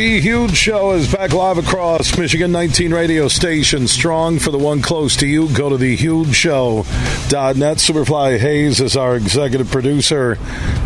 The huge show is back live across Michigan 19 radio station. Strong for the one close to you. Go to thehugeshow.net. Superfly Hayes is our executive producer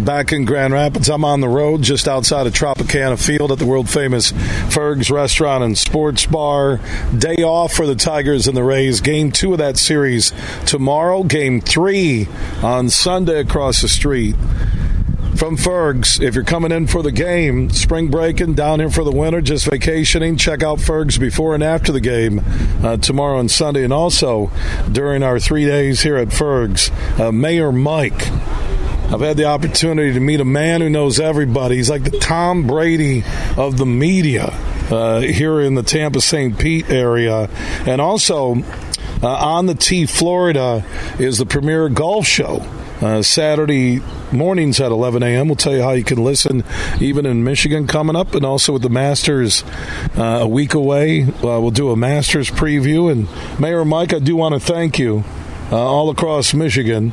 back in Grand Rapids. I'm on the road just outside of Tropicana Field at the world famous Ferg's Restaurant and Sports Bar. Day off for the Tigers and the Rays. Game two of that series tomorrow. Game three on Sunday across the street from Fergs. If you're coming in for the game, spring breaking, down here for the winter, just vacationing, check out Fergs before and after the game uh, tomorrow and Sunday, and also during our three days here at Fergs. Uh, Mayor Mike. I've had the opportunity to meet a man who knows everybody. He's like the Tom Brady of the media uh, here in the Tampa St. Pete area. And also, uh, on the Tee Florida is the premier golf show. Uh, Saturday mornings at 11 a.m. We'll tell you how you can listen, even in Michigan coming up, and also with the Masters uh, a week away. Uh, we'll do a Masters preview. And Mayor Mike, I do want to thank you uh, all across Michigan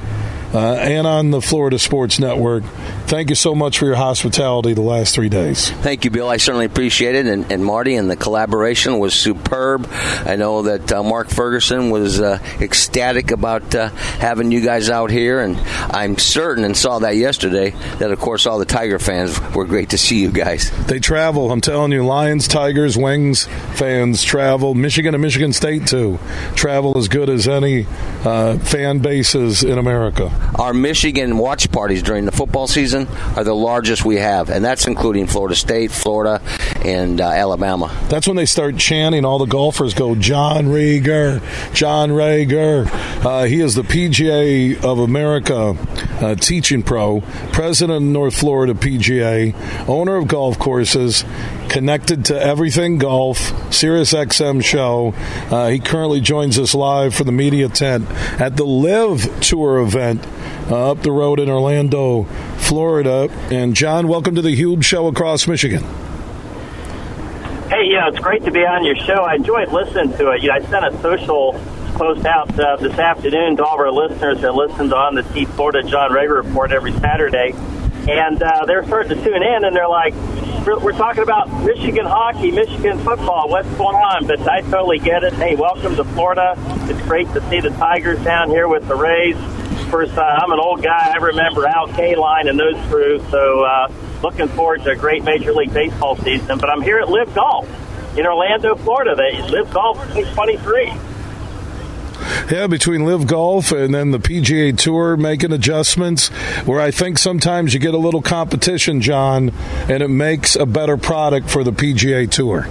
uh, and on the Florida Sports Network. Thank you so much for your hospitality the last three days. Thank you, Bill. I certainly appreciate it. And, and Marty and the collaboration was superb. I know that uh, Mark Ferguson was uh, ecstatic about uh, having you guys out here. And I'm certain and saw that yesterday that, of course, all the Tiger fans were great to see you guys. They travel. I'm telling you, Lions, Tigers, Wings fans travel. Michigan and Michigan State, too. Travel as good as any uh, fan bases in America. Our Michigan watch parties during the football season are the largest we have, and that's including Florida State, Florida, and uh, Alabama. That's when they start chanting. All the golfers go, John Reger, John Reger. Uh, he is the PGA of America uh, teaching pro, president of North Florida PGA, owner of golf courses, connected to everything golf, Sirius XM show. Uh, he currently joins us live for the media tent at the LIV Tour event uh, up the road in Orlando, Florida. And John, welcome to the huge show across Michigan. Hey, yeah, it's great to be on your show. I enjoyed listening to it. You know, I sent a social post out uh, this afternoon to all of our listeners that listen to on the Tee Florida John Reger Report every Saturday. And uh, they're starting to tune in, and they're like, we're, we're talking about Michigan hockey, Michigan football, what's going on? But I totally get it. Hey, welcome to Florida. It's great to see the Tigers down here with the Rays. First, uh, I'm an old guy. I remember Al Kaline and those crews. So, uh, looking forward to a great Major League Baseball season. But I'm here at LIV Golf in Orlando, Florida. They LIV Golf 2023. Yeah, between LIV Golf and then the PGA Tour making adjustments, where I think sometimes you get a little competition, John, and it makes a better product for the PGA Tour.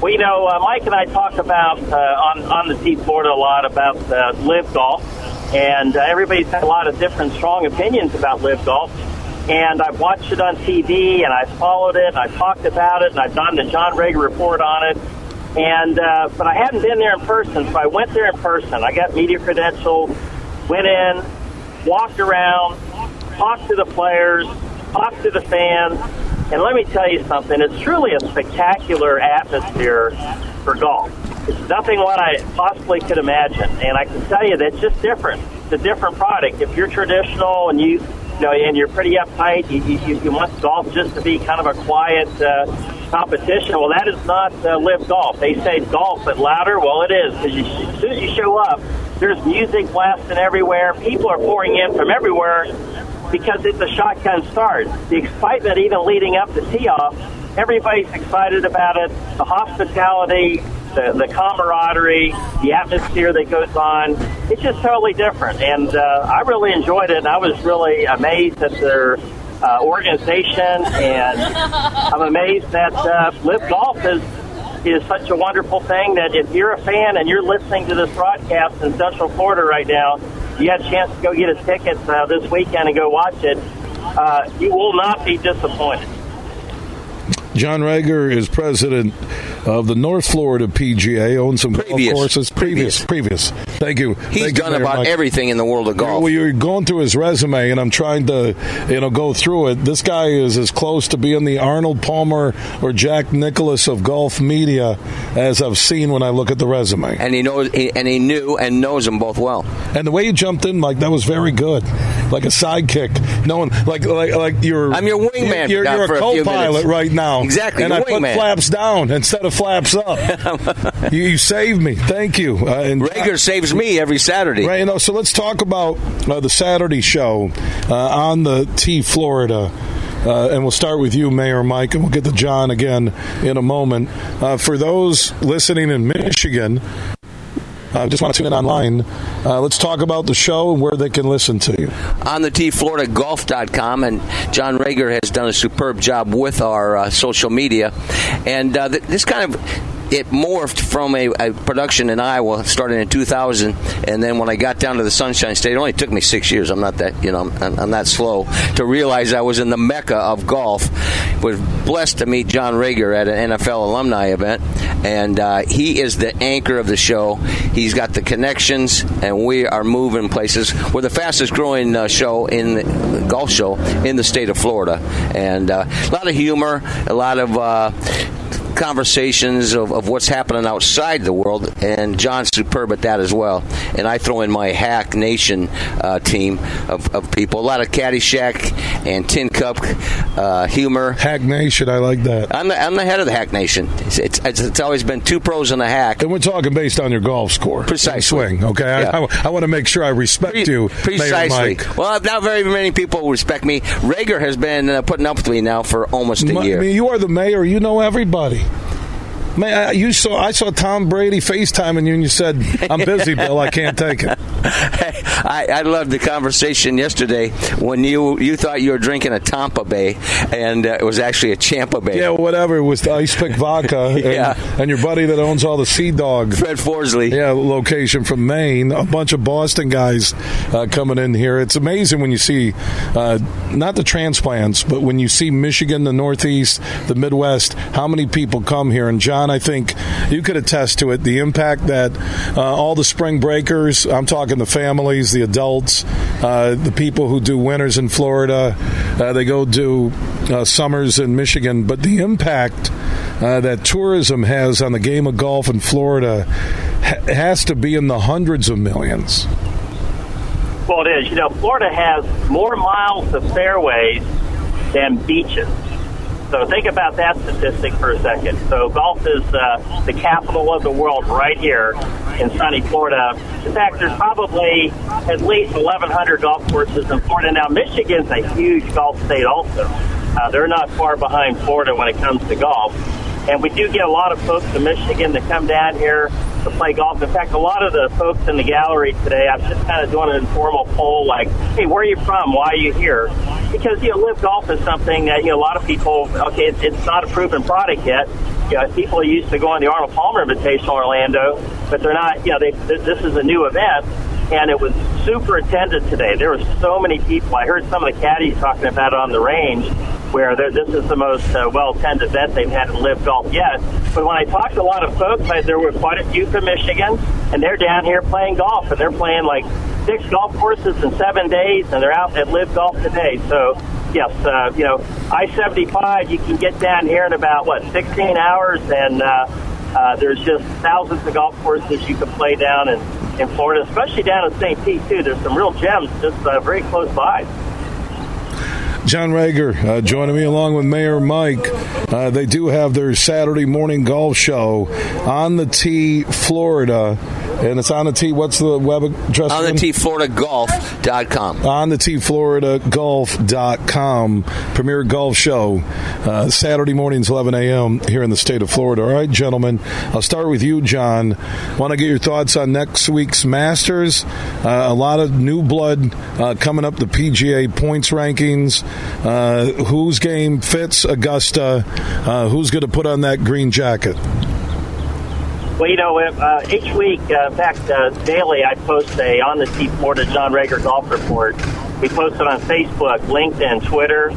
Well, you know, uh, Mike and I talk about uh, on on the Tee Florida a lot about uh, LIV Golf, and uh, everybody's had a lot of different strong opinions about LIV Golf. And I've watched it on TV, and I've followed it, and I've talked about it, and I've done the John Reger report on it. And uh, but I hadn't been there in person, so I went there in person. I got media credentials, went in, walked around, talked to the players, talked to the fans, and let me tell you something. It's truly a spectacular atmosphere for golf. It's nothing what I possibly could imagine, and I can tell you that it's just different. It's a different product. If you're traditional and you know, and you're pretty uptight, you, you, you want golf just to be kind of a quiet. Uh, competition. Well, that is not uh, LIV golf. They say golf, but louder. Well, it is because as soon as you show up, there's music blasting everywhere. People are pouring in from everywhere because it's a shotgun start. The excitement, even leading up to tee off, everybody's excited about it. The hospitality, the, the camaraderie, the atmosphere that goes on, it's just totally different. And uh, I really enjoyed it, and I was really amazed at their uh, organization, and I'm amazed that uh, LIV Golf is is such a wonderful thing that if you're a fan and you're listening to this broadcast in Central Florida right now, you had a chance to go get a ticket uh, this weekend and go watch it. Uh, you will not be disappointed. John Reger is president of the North Florida PGA, owns some previous. golf courses. Previous, previous. previous. Thank you. He's Thank done Mayor about Mike. everything in the world of golf. Well, you're going through his resume, and I'm trying to, you know, go through it. This guy is as close to being the Arnold Palmer or Jack Nicklaus of golf media as I've seen when I look at the resume. and he knows, and he knew and knows them both well. And the way you jumped in, Mike, that was very good. Like a sidekick. No one like like like you're. I'm your wingman. You're, you're for a co-pilot right now. Exactly, And I put flaps down instead of flaps up. you, you saved me. Thank you. Uh, and Reger saves me every Saturday. Right, you know, so let's talk about uh, the Saturday show uh, on the Tee Florida. Uh, and we'll start with you, Mayor Mike, and we'll get to John again in a moment. Uh, for those listening in Michigan, uh, just want to tune in online. Uh, let's talk about the show and where they can listen to you. on the tfloridagolf.com and john reger has done a superb job with our uh, social media and uh, th- this kind of it morphed from a, a production in Iowa, starting in 2000, and then when I got down to the Sunshine State, it only took me six years. I'm not that, you know, I'm, I'm slow to realize I was in the mecca of golf. Was blessed to meet John Reger at an NFL alumni event, and uh, he is the anchor of the show. He's got the connections, and we are moving places. We're the fastest growing uh, show in the golf show in the state of Florida, and uh, a lot of humor, a lot of. Conversations of, of what's happening outside the world, and John's superb at that as well. And I throw in my Hack Nation uh, team of, of people. A lot of Caddyshack and Tin Cup uh, humor. Hack Nation, I like that. I'm the, I'm the head of the Hack Nation. It's, it's, it's, always been two pros and a hack. And we're talking based on your golf score. Precisely. Swing, okay? I- Yeah. I, want to make sure I respect you, Mayor Precisely. Mike. Well, not very many people respect me. Reger has been uh, putting up with me now for almost a Ma- year. I mean, you are the mayor. You know everybody. Man, you saw. I saw Tom Brady FaceTiming you, and you said, "I'm busy, Bill. I can't take it." I, I loved the conversation yesterday when you you thought you were drinking a Tampa Bay and uh, it was actually a Champa Bay. Yeah, whatever. It was the Ice Pick Vodka, and, Yeah. and your buddy that owns all the Sea Dog. Fred Forsley. Yeah, location from Maine. A bunch of Boston guys uh, coming in here. It's amazing when you see uh, not the transplants, but when you see Michigan, the Northeast, the Midwest. How many people come here? And John, I think you could attest to it. The impact that uh, all the spring breakers. I'm talking the families, the adults, uh, the people who do winters in Florida. Uh, they go do uh, summers in Michigan, but the impact uh, that tourism has on the game of golf in Florida ha- has to be in the hundreds of millions. Well, it is. You know, Florida has more miles of fairways than beaches. So think about that statistic for a second. So golf is uh, the capital of the world right here in sunny Florida. In fact, there's probably at least 1,100 golf courses in Florida. Now, Michigan's a huge golf state also. Uh, they're not far behind Florida when it comes to golf. And we do get a lot of folks in Michigan that come down here to play golf. In fact, a lot of the folks in the gallery today, I'm just kind of doing an informal poll like, hey, where are you from? Why are you here? Because, you know, LIV golf is something that, you know, a lot of people, okay, it's, it's not a proven product yet. You know, people are used to going to the Arnold Palmer Invitational in Orlando, but they're not, you know, they, this is a new event. And it was super attended today. There were so many people. I heard some of the caddies talking about it on the range where this is the most uh, well-attended event they've had in LIV golf yet. But when I talked to a lot of folks, I, there were quite a few from Michigan, and they're down here playing golf, and they're playing like six golf courses in seven days, and they're out at LIV golf today. So, yes, uh, you know, I-75, you can get down here in about what 16 hours, and uh, uh, there's just thousands of golf courses you can play down in, in Florida, especially down in St. Pete too. There's some real gems just uh, very close by. John Reger uh, joining me along with Mayor Mike. Uh, they do have their Saturday morning golf show on the Tee, Florida. And it's on the Tee. What's the web address? On the again? tfloridagolf.com. on the tfloridagolf.com premier golf show uh, saturday mornings 11 a.m here in the state of florida all right gentlemen i'll start with you john want to get your thoughts on next week's masters uh, a lot of new blood uh, coming up the pga points rankings uh, whose game fits augusta uh, who's going to put on that green jacket Well, you know, uh, each week, uh, in fact, uh, daily, I post a on the T Florida John Reger Golf Report. We post it on Facebook, LinkedIn, Twitter,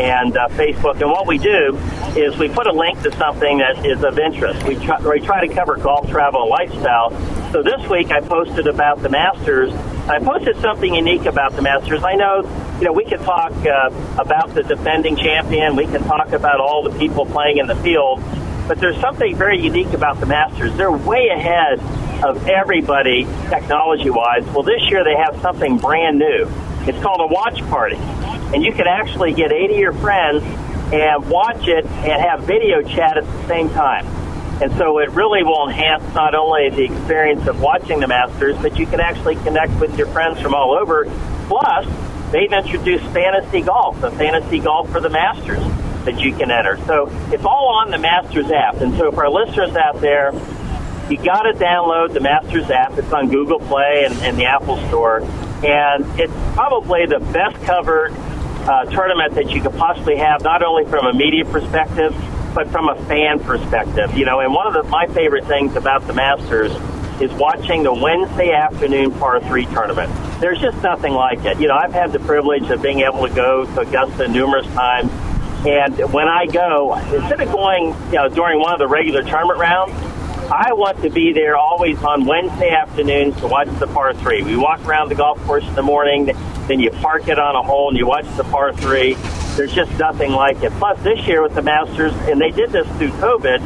and uh, Facebook. And what we do is we put a link to something that is of interest. We try, we try to cover golf, travel, and lifestyle. So this week, I posted about the Masters. I posted something unique about the Masters. I know, you know, we can talk uh, about the defending champion. We can talk about all the people playing in the field. But there's something very unique about the Masters. They're way ahead of everybody technology wise. Well, this year they have something brand new. It's called a watch party. And you can actually get 80 of your friends and watch it and have video chat at the same time. And so it really will enhance not only the experience of watching the Masters, but you can actually connect with your friends from all over. Plus, they've introduced fantasy golf, the fantasy golf for the Masters that you can enter. So it's all on the Masters app. And so for our listeners out there, you got to download the Masters app. It's on Google Play and, and the Apple Store. And it's probably the best covered uh, tournament that you could possibly have, not only from a media perspective, but from a fan perspective. You know, and one of the, my favorite things about the Masters is watching the Wednesday afternoon par three tournament. There's just nothing like it. You know, I've had the privilege of being able to go to Augusta numerous times, and when I go, instead of going, you know, during one of the regular tournament rounds, I want to be there always on Wednesday afternoons to watch the par three. We walk around the golf course in the morning, then you park it on a hole and you watch the par three. There's just nothing like it. Plus, this year with the Masters, and they did this through COVID,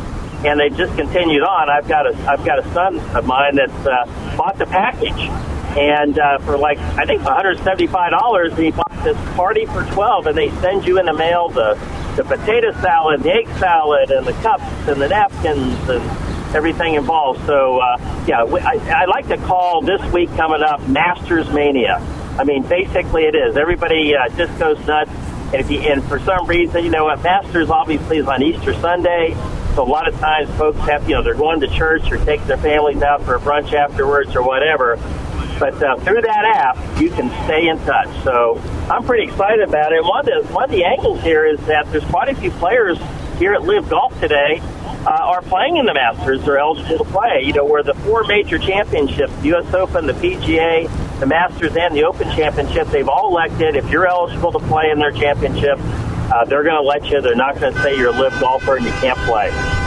and they just continued on. I've got a I've got a son of mine that's uh, bought the package, and uh, for like I think 175 dollars, he bought this party for 12, and they send you in the mail the the potato salad, the egg salad, and the cups and the napkins and everything involved. So uh, yeah, I, I like to call this week coming up Masters Mania. I mean, basically it is. Everybody uh, just goes nuts. And if you, and for some reason, you know what, Masters obviously is on Easter Sunday. So a lot of times folks have, you know, they're going to church or taking their families out for a brunch afterwards or whatever. But uh, through that app, you can stay in touch. So I'm pretty excited about it. One of the one of the angles here is that there's quite a few players here at LIV Golf today uh, are playing in the Masters. They're eligible to play. You know, where the four major championships, the U.S. Open, the PGA, the Masters, and the Open Championship, they've all elected if you're eligible to play in their championship, uh, they're going to let you. They're not going to say you're a LIV golfer and you can't play.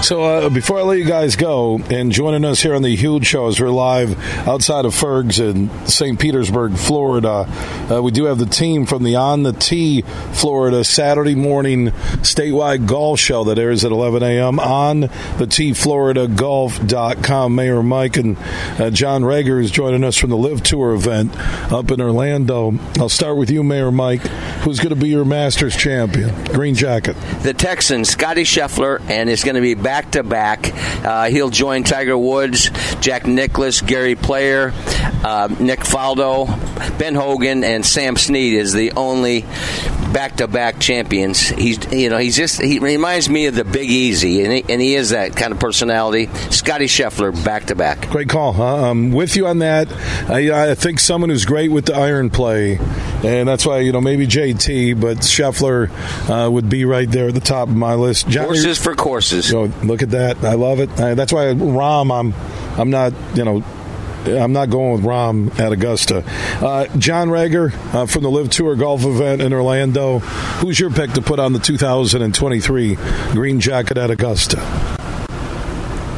So uh, before I let you guys go, and joining us here on the Huge Show as we're live outside of Fergs in St. Petersburg, Florida, uh, we do have the team from the On the Tee Florida Saturday morning statewide golf show that airs at 11 a.m. on the T Florida Golf.com. Mayor Mike and uh, John Reger is joining us from the LIV Tour event up in Orlando. I'll start with you, Mayor Mike. Who's going to be your Masters champion? Green jacket. The Texan, Scotty Scheffler, and it's going to be back to back. He'll join Tiger Woods, Jack Nicklaus, Gary Player, uh, Nick Faldo, Ben Hogan, and Sam Snead is the only back-to-back champions. He's you know he's just he reminds me of the Big Easy, and he, and he is that kind of personality. Scotty Scheffler back-to-back. Great call. Huh? I'm with you on that. I, I think someone who's great with the iron play, and that's why you know maybe JT, but Scheffler uh, would be right there at the top of my list. Johnny, courses for courses. You know, look at that. I love it. I, that's why Rahm, I'm I'm not you know I'm not going with Rahm at Augusta. Uh, John Rager uh, from the LIV Tour Golf event in Orlando. Who's your pick to put on the 2023 Green Jacket at Augusta?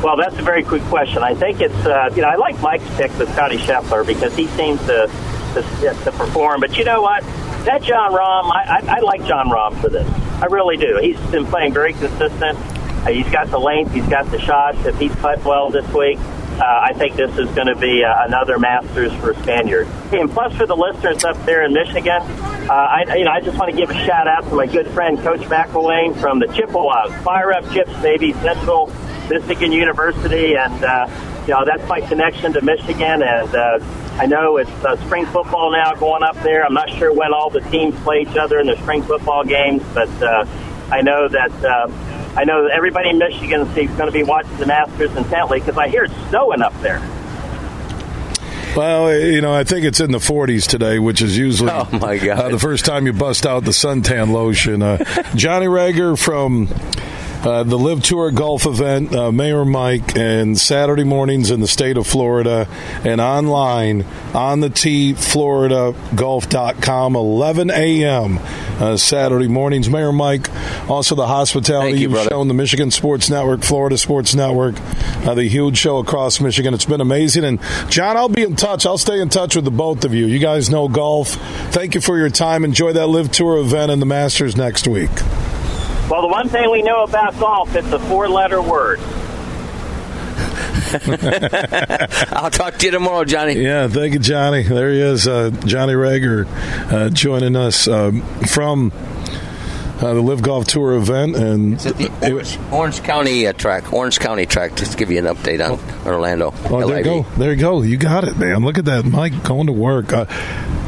Well, that's a very quick question. I think it's uh, you know I like Mike's pick with Scotty Scheffler because he seems to, to to, perform. But you know what? That Jon Rahm, I, I, I like Jon Rahm for this. I really do. He's been playing very consistent. Uh, he's got the length. He's got the shots. If he's put well this week, uh, I think this is going to be uh, another Masters for Spaniard. And plus, for the listeners up there in Michigan, uh, I, you know, I just want to give a shout out to my good friend Coach McElwain from the Chippewas. Fire up Chips, baby, Central Michigan University, and uh, you know that's my connection to Michigan. And uh, I know it's uh, spring football now going up there. I'm not sure when all the teams play each other in the spring football games, but uh, I know that. Uh, I know that everybody in Michigan is going to be watching the Masters intently because I hear it's snowing up there. Well, you know, I think it's in the 40s today, which is usually oh my God. Uh, the first time you bust out the suntan lotion. Uh, Johnny Reger from uh, the LIV Tour Golf event, uh, Mayor Mike, and Saturday mornings in the state of Florida, and online on the T Florida Golf.com, 11 a.m. Uh, Saturday mornings. Mayor Mike, also the hospitality you, have shown the Michigan Sports Network, Florida Sports Network, uh, the huge show across Michigan. It's been amazing. And John, I'll be in touch. I'll stay in touch with the both of you. You guys know golf. Thank you for your time. Enjoy that Live Tour event and the Masters next week. Well, the one thing we know about golf, it's a four letter word. I'll talk to you tomorrow, Johnny. Yeah, thank you, Johnny. There he is, uh, Johnny Reger, uh, joining us um, from uh, the LIV Golf Tour event, and It's at the Orange, Orange County uh, track. Orange County track. Just to give you an update on Orlando. Oh, there you go. There you go. You got it, man. Look at that, Mike, going to work. Uh,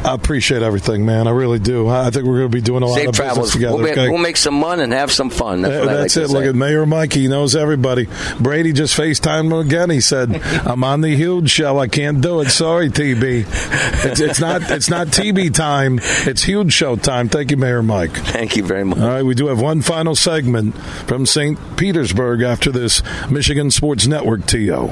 I appreciate everything, man. I really do. I think we're going to be doing a lot Safe of business travels. together. We'll, okay? we'll make some money and have some fun. That's, I like it. Look at Mayor Mike. He knows everybody. Brady just FaceTimed him again. He said, "I'm on the huge show. I can't do it. Sorry, TB. It's, it's not. It's not TB time. It's huge show time. Thank you, Mayor Mike. Thank you very much. All right, we do have one final segment from St. Petersburg after this Michigan Sports Network TO.